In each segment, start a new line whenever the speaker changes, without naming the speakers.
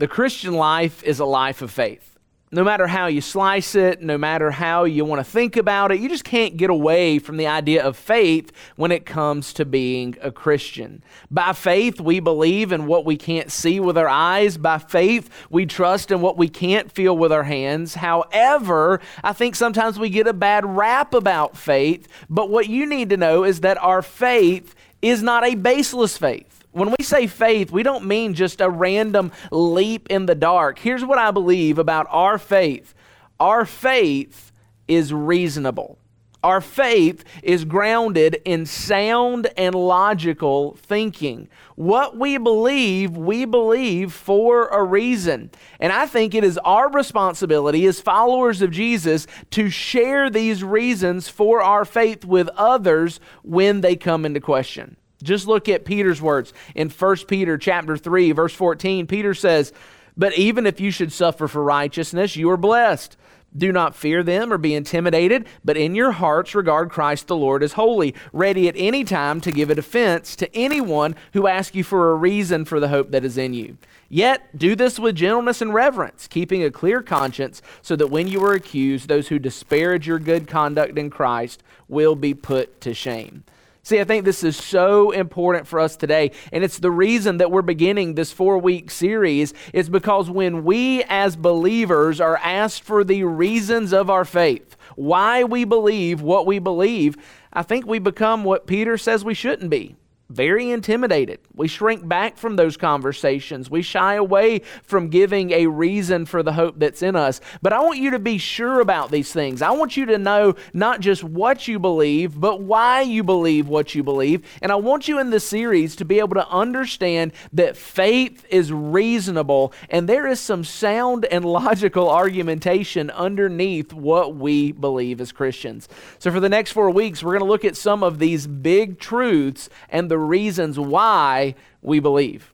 The Christian life is a life of faith no matter how you slice it, no matter how you want to think about it, you just can't get away from the idea of faith when it comes to being a Christian. By faith, we believe in what we can't see with our eyes. By faith, we trust in what we can't feel with our hands. However, I think sometimes we get a bad rap about faith, but what you need to know is that our faith is not a baseless faith. When we say faith, we don't mean just a random leap in the dark. Here's what I believe about our faith our faith is reasonable. Our faith is grounded in sound and logical thinking. What we believe, we believe for a reason. And I think it is our responsibility as followers of Jesus to share these reasons for our faith with others when they come into question. Just look at Peter's words in 1 Peter chapter 3 verse 14. Peter says, "But even if you should suffer for righteousness, you are blessed." Do not fear them or be intimidated, but in your hearts regard Christ the Lord as holy, ready at any time to give a defense to anyone who asks you for a reason for the hope that is in you. Yet do this with gentleness and reverence, keeping a clear conscience, so that when you are accused, those who disparage your good conduct in Christ will be put to shame. See, I think this is so important for us today. And it's the reason that we're beginning this four week series is because when we as believers are asked for the reasons of our faith, why we believe what we believe, I think we become what Peter says we shouldn't be very intimidated. We shrink back from those conversations. We shy away from giving a reason for the hope that's in us. But I want you to be sure about these things. I want you to know not just what you believe, but why you believe what you believe. And I want you in this series to be able to understand that faith is reasonable and there is some sound and logical argumentation underneath what we believe as Christians. So for the next four weeks, we're going to look at some of these big truths and the reasons why we believe.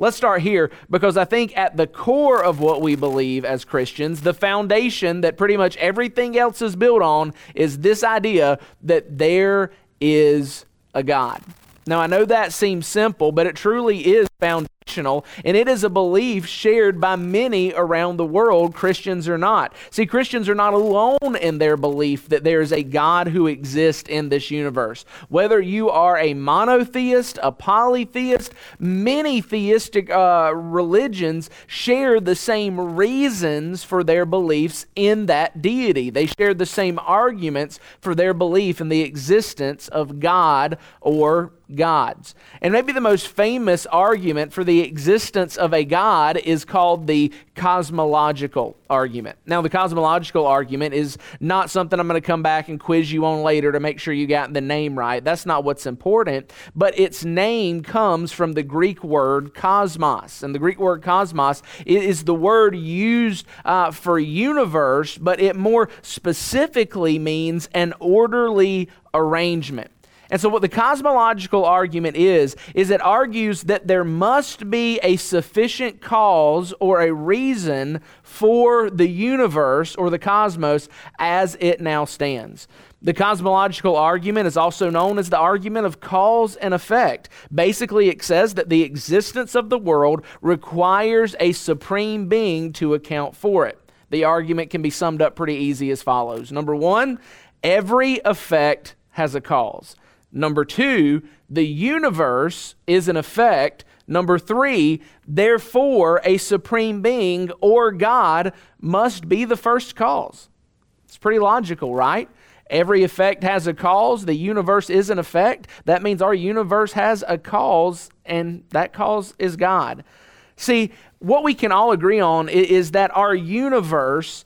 Let's start here because I think at the core of what we believe as Christians, the foundation that pretty much everything else is built on is this idea that there is a God. Now, I know that seems simple, but it truly is foundational and it is a belief shared by many around the world, Christians or not. See, Christians are not alone in their belief that there is a God who exists in this universe. Whether you are a monotheist, a polytheist, many theistic uh, religions share the same reasons for their beliefs in that deity. They share the same arguments for their belief in the existence of God or gods. And maybe the most famous argument for the existence of a God is called the cosmological argument. Now, the cosmological argument is not something I'm going to come back and quiz you on later to make sure you got the name right. That's not what's important. But its name comes from the Greek word cosmos. And the Greek word cosmos is the word used uh, for universe, but it more specifically means an orderly arrangement. And so, what the cosmological argument is, is it argues that there must be a sufficient cause or a reason for the universe or the cosmos as it now stands. The cosmological argument is also known as the argument of cause and effect. Basically, it says that the existence of the world requires a supreme being to account for it. The argument can be summed up pretty easy as follows Number one, every effect has a cause. Number two, the universe is an effect. Number three, therefore, a supreme being or God must be the first cause. It's pretty logical, right? Every effect has a cause. The universe is an effect. That means our universe has a cause, and that cause is God. See, what we can all agree on is that our universe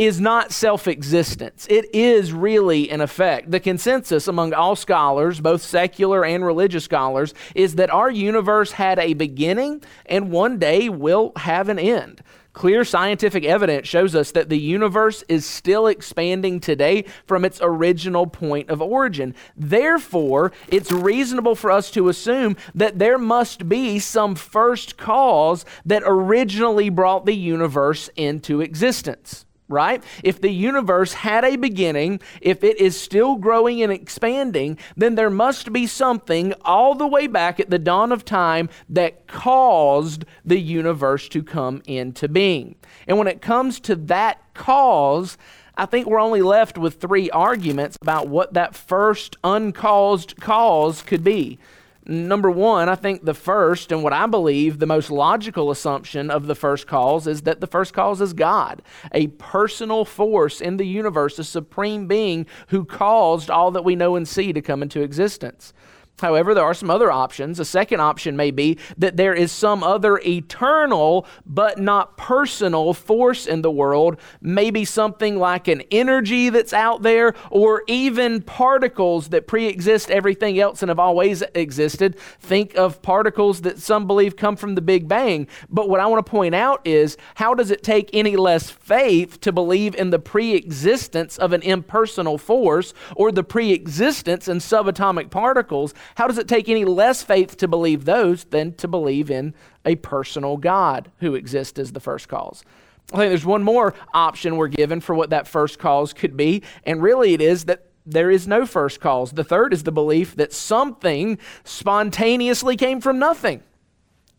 is not self existence. It is really an effect. The consensus among all scholars, both secular and religious scholars, is that our universe had a beginning and one day will have an end. Clear scientific evidence shows us that the universe is still expanding today from its original point of origin. Therefore, it's reasonable for us to assume that there must be some first cause that originally brought the universe into existence. Right? If the universe had a beginning, if it is still growing and expanding, then there must be something all the way back at the dawn of time that caused the universe to come into being. And when it comes to that cause, I think we're only left with three arguments about what that first uncaused cause could be. Number one, I think the first, and what I believe the most logical assumption of the first cause is that the first cause is God, a personal force in the universe, a supreme being who caused all that we know and see to come into existence. However, there are some other options. A second option may be that there is some other eternal but not personal force in the world, maybe something like an energy that's out there, or even particles that pre exist everything else and have always existed. Think of particles that some believe come from the Big Bang. But what I want to point out is how does it take any less faith to believe in the pre existence of an impersonal force or the pre existence in subatomic particles? How does it take any less faith to believe those than to believe in a personal God who exists as the first cause? I think there's one more option we're given for what that first cause could be, and really it is that there is no first cause. The third is the belief that something spontaneously came from nothing.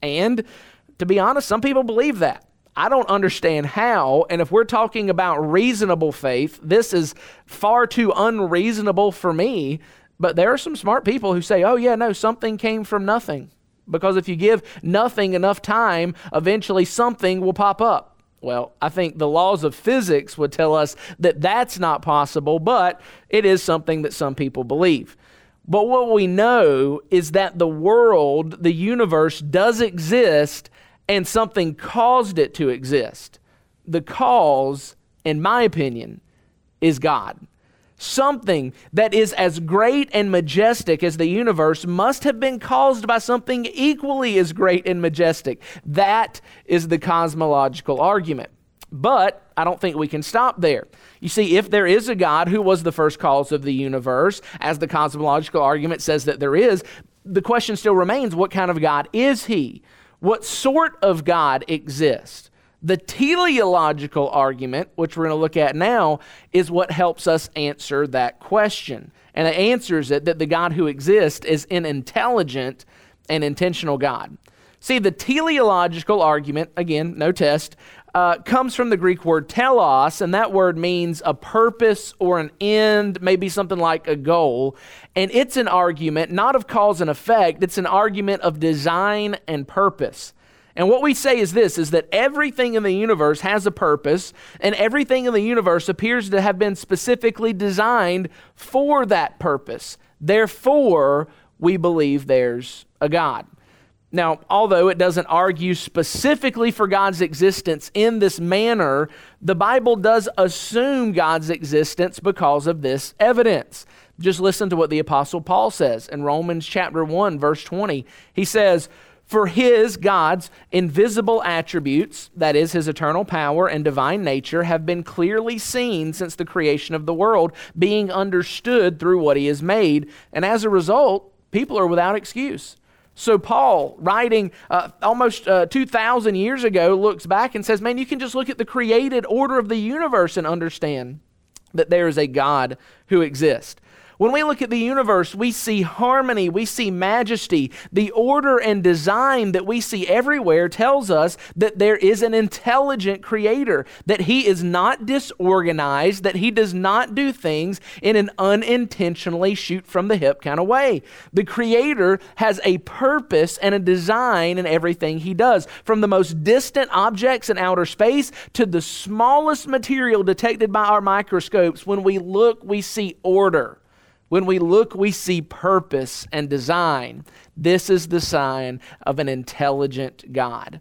And to be honest, some people believe that. I don't understand how. And if we're talking about reasonable faith, this is far too unreasonable for me but there are some smart people who say, oh, yeah, no, something came from nothing. Because if you give nothing enough time, eventually something will pop up. Well, I think the laws of physics would tell us that that's not possible, but it is something that some people believe. But what we know is that the world, the universe, does exist and something caused it to exist. The cause, in my opinion, is God. Something that is as great and majestic as the universe must have been caused by something equally as great and majestic. That is the cosmological argument. But I don't think we can stop there. You see, if there is a God who was the first cause of the universe, as the cosmological argument says that there is, the question still remains what kind of God is he? What sort of God exists? The teleological argument, which we're going to look at now, is what helps us answer that question. And it answers it that the God who exists is an intelligent and intentional God. See, the teleological argument, again, no test, uh, comes from the Greek word telos, and that word means a purpose or an end, maybe something like a goal. And it's an argument not of cause and effect, it's an argument of design and purpose. And what we say is this is that everything in the universe has a purpose, and everything in the universe appears to have been specifically designed for that purpose. Therefore, we believe there's a God. Now, although it doesn't argue specifically for God's existence in this manner, the Bible does assume God's existence because of this evidence. Just listen to what the Apostle Paul says in Romans chapter 1, verse 20. He says, for his, God's, invisible attributes, that is, his eternal power and divine nature, have been clearly seen since the creation of the world, being understood through what he has made. And as a result, people are without excuse. So, Paul, writing uh, almost uh, 2,000 years ago, looks back and says, Man, you can just look at the created order of the universe and understand that there is a God who exists. When we look at the universe, we see harmony, we see majesty. The order and design that we see everywhere tells us that there is an intelligent creator, that he is not disorganized, that he does not do things in an unintentionally shoot from the hip kind of way. The creator has a purpose and a design in everything he does, from the most distant objects in outer space to the smallest material detected by our microscopes. When we look, we see order. When we look, we see purpose and design. This is the sign of an intelligent God.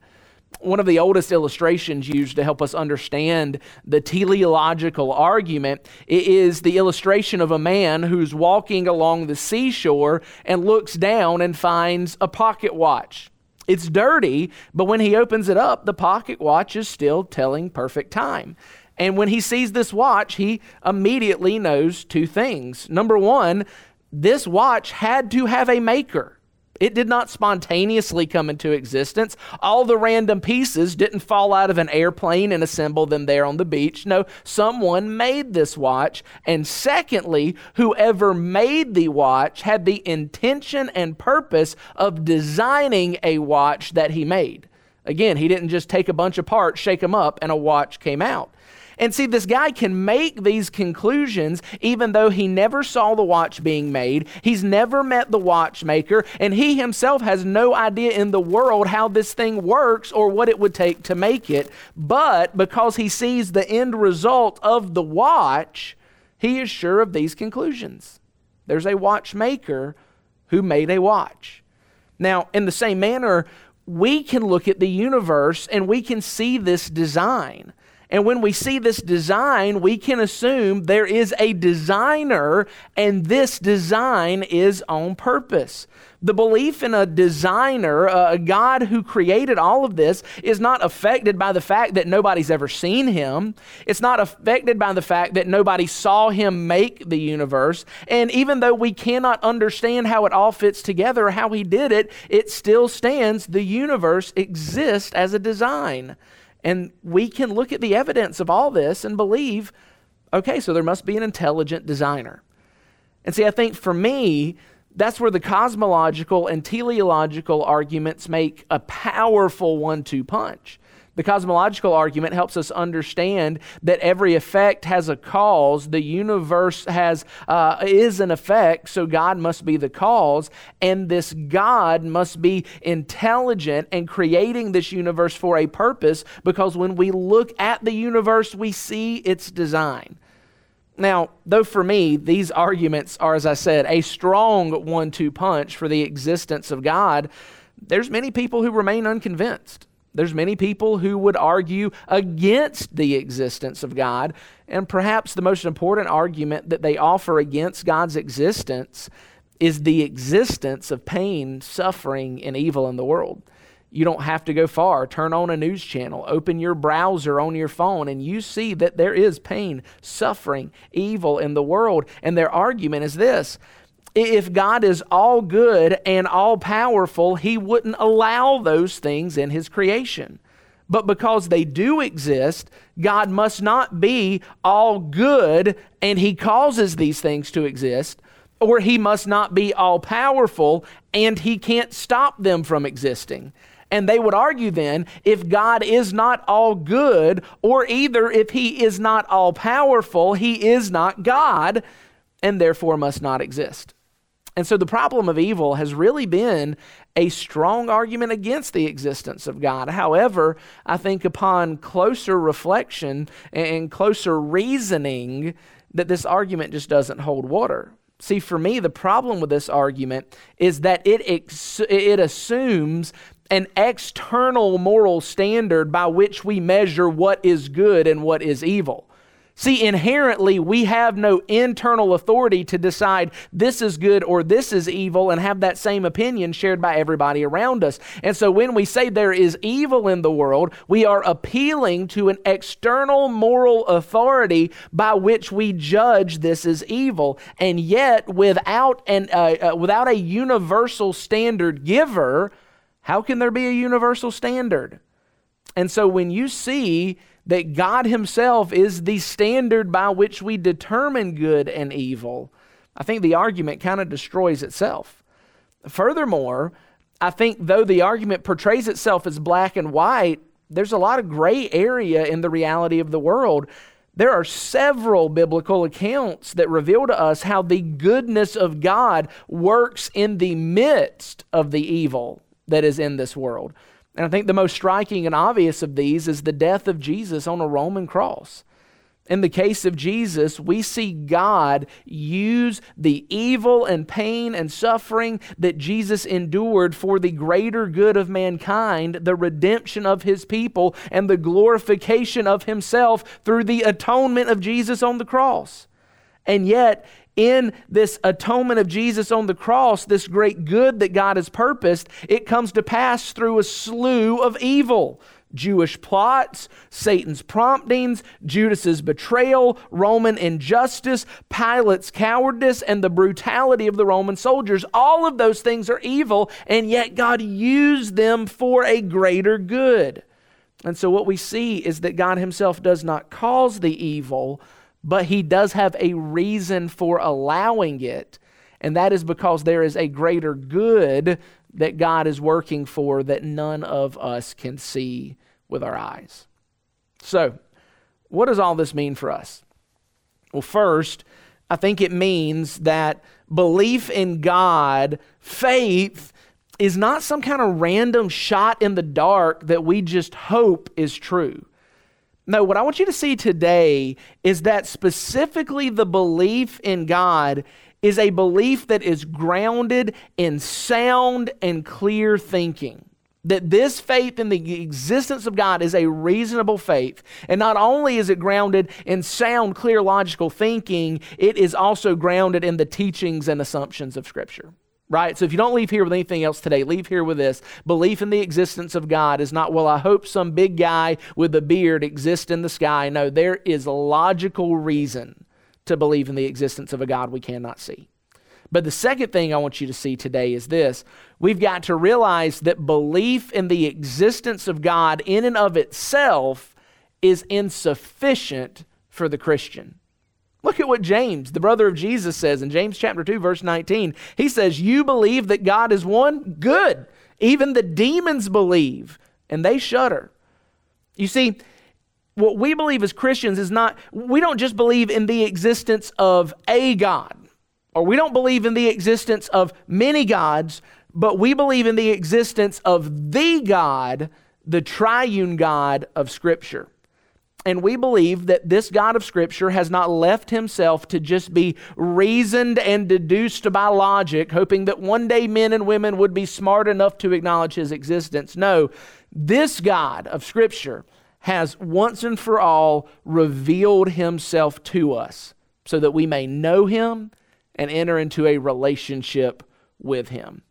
One of the oldest illustrations used to help us understand the teleological argument is the illustration of a man who's walking along the seashore and looks down and finds a pocket watch. It's dirty, but when he opens it up, the pocket watch is still telling perfect time. And when he sees this watch, he immediately knows two things. Number one, this watch had to have a maker. It did not spontaneously come into existence. All the random pieces didn't fall out of an airplane and assemble them there on the beach. No, someone made this watch. And secondly, whoever made the watch had the intention and purpose of designing a watch that he made. Again, he didn't just take a bunch of parts, shake them up, and a watch came out. And see, this guy can make these conclusions even though he never saw the watch being made. He's never met the watchmaker, and he himself has no idea in the world how this thing works or what it would take to make it. But because he sees the end result of the watch, he is sure of these conclusions. There's a watchmaker who made a watch. Now, in the same manner, we can look at the universe and we can see this design. And when we see this design, we can assume there is a designer, and this design is on purpose. The belief in a designer, a God who created all of this, is not affected by the fact that nobody's ever seen him. It's not affected by the fact that nobody saw him make the universe. And even though we cannot understand how it all fits together, how he did it, it still stands. The universe exists as a design. And we can look at the evidence of all this and believe okay, so there must be an intelligent designer. And see, I think for me, that's where the cosmological and teleological arguments make a powerful one two punch. The cosmological argument helps us understand that every effect has a cause. The universe has uh, is an effect, so God must be the cause, and this God must be intelligent and creating this universe for a purpose. Because when we look at the universe, we see its design. Now, though for me, these arguments are, as I said, a strong one two punch for the existence of God, there's many people who remain unconvinced. There's many people who would argue against the existence of God, and perhaps the most important argument that they offer against God's existence is the existence of pain, suffering, and evil in the world. You don't have to go far. Turn on a news channel, open your browser on your phone, and you see that there is pain, suffering, evil in the world. And their argument is this if God is all good and all powerful, He wouldn't allow those things in His creation. But because they do exist, God must not be all good and He causes these things to exist, or He must not be all powerful and He can't stop them from existing. And they would argue then if God is not all good, or either if He is not all powerful, He is not God and therefore must not exist. And so the problem of evil has really been a strong argument against the existence of God. However, I think upon closer reflection and closer reasoning, that this argument just doesn't hold water. See, for me, the problem with this argument is that it, ex- it assumes an external moral standard by which we measure what is good and what is evil. See, inherently, we have no internal authority to decide this is good or this is evil and have that same opinion shared by everybody around us. And so when we say there is evil in the world, we are appealing to an external moral authority by which we judge this is evil. And yet, without, an, uh, uh, without a universal standard giver, how can there be a universal standard? And so when you see that God Himself is the standard by which we determine good and evil, I think the argument kind of destroys itself. Furthermore, I think though the argument portrays itself as black and white, there's a lot of gray area in the reality of the world. There are several biblical accounts that reveal to us how the goodness of God works in the midst of the evil that is in this world. And I think the most striking and obvious of these is the death of Jesus on a Roman cross. In the case of Jesus, we see God use the evil and pain and suffering that Jesus endured for the greater good of mankind, the redemption of his people, and the glorification of himself through the atonement of Jesus on the cross. And yet, in this atonement of Jesus on the cross, this great good that God has purposed, it comes to pass through a slew of evil. Jewish plots, Satan's promptings, Judas's betrayal, Roman injustice, Pilate's cowardice, and the brutality of the Roman soldiers. All of those things are evil, and yet God used them for a greater good. And so what we see is that God Himself does not cause the evil, but He does have a reason for allowing it. And that is because there is a greater good that God is working for that none of us can see with our eyes. So, what does all this mean for us? Well, first, I think it means that belief in God, faith, is not some kind of random shot in the dark that we just hope is true. No, what I want you to see today is that specifically the belief in God is a belief that is grounded in sound and clear thinking. That this faith in the existence of God is a reasonable faith. And not only is it grounded in sound, clear, logical thinking, it is also grounded in the teachings and assumptions of Scripture right? So if you don't leave here with anything else today, leave here with this. Belief in the existence of God is not, well, I hope some big guy with a beard exists in the sky. No, there is logical reason to believe in the existence of a God we cannot see. But the second thing I want you to see today is this we've got to realize that belief in the existence of God in and of itself is insufficient for the Christian. Look at what James, the brother of Jesus, says in James chapter 2, verse 19. He says, You believe that God is one? Good. Even the demons believe, and they shudder. You see, what we believe as Christians is not, we don't just believe in the existence of a God, or we don't believe in the existence of many gods, but we believe in the existence of the God, the triune God of Scripture. And we believe that this God of Scripture has not left himself to just be reasoned and deduced by logic, hoping that one day men and women would be smart enough to acknowledge his existence. No, this God of Scripture has once and for all revealed himself to us so that we may know him and enter into a relationship with him.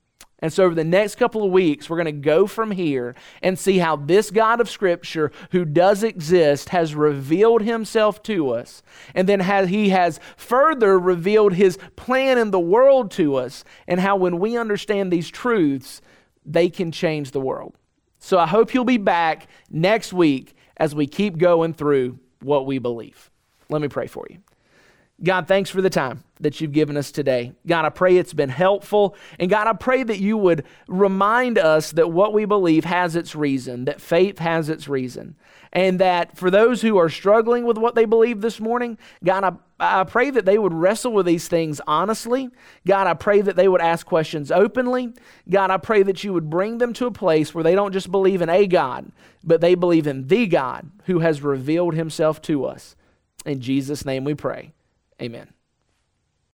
And so, over the next couple of weeks, we're going to go from here and see how this God of Scripture, who does exist, has revealed himself to us. And then how he has further revealed his plan in the world to us, and how when we understand these truths, they can change the world. So, I hope you'll be back next week as we keep going through what we believe. Let me pray for you. God, thanks for the time that you've given us today. God, I pray it's been helpful. And God, I pray that you would remind us that what we believe has its reason, that faith has its reason. And that for those who are struggling with what they believe this morning, God, I, I pray that they would wrestle with these things honestly. God, I pray that they would ask questions openly. God, I pray that you would bring them to a place where they don't just believe in a God, but they believe in the God who has revealed himself to us. In Jesus' name we pray. Amen.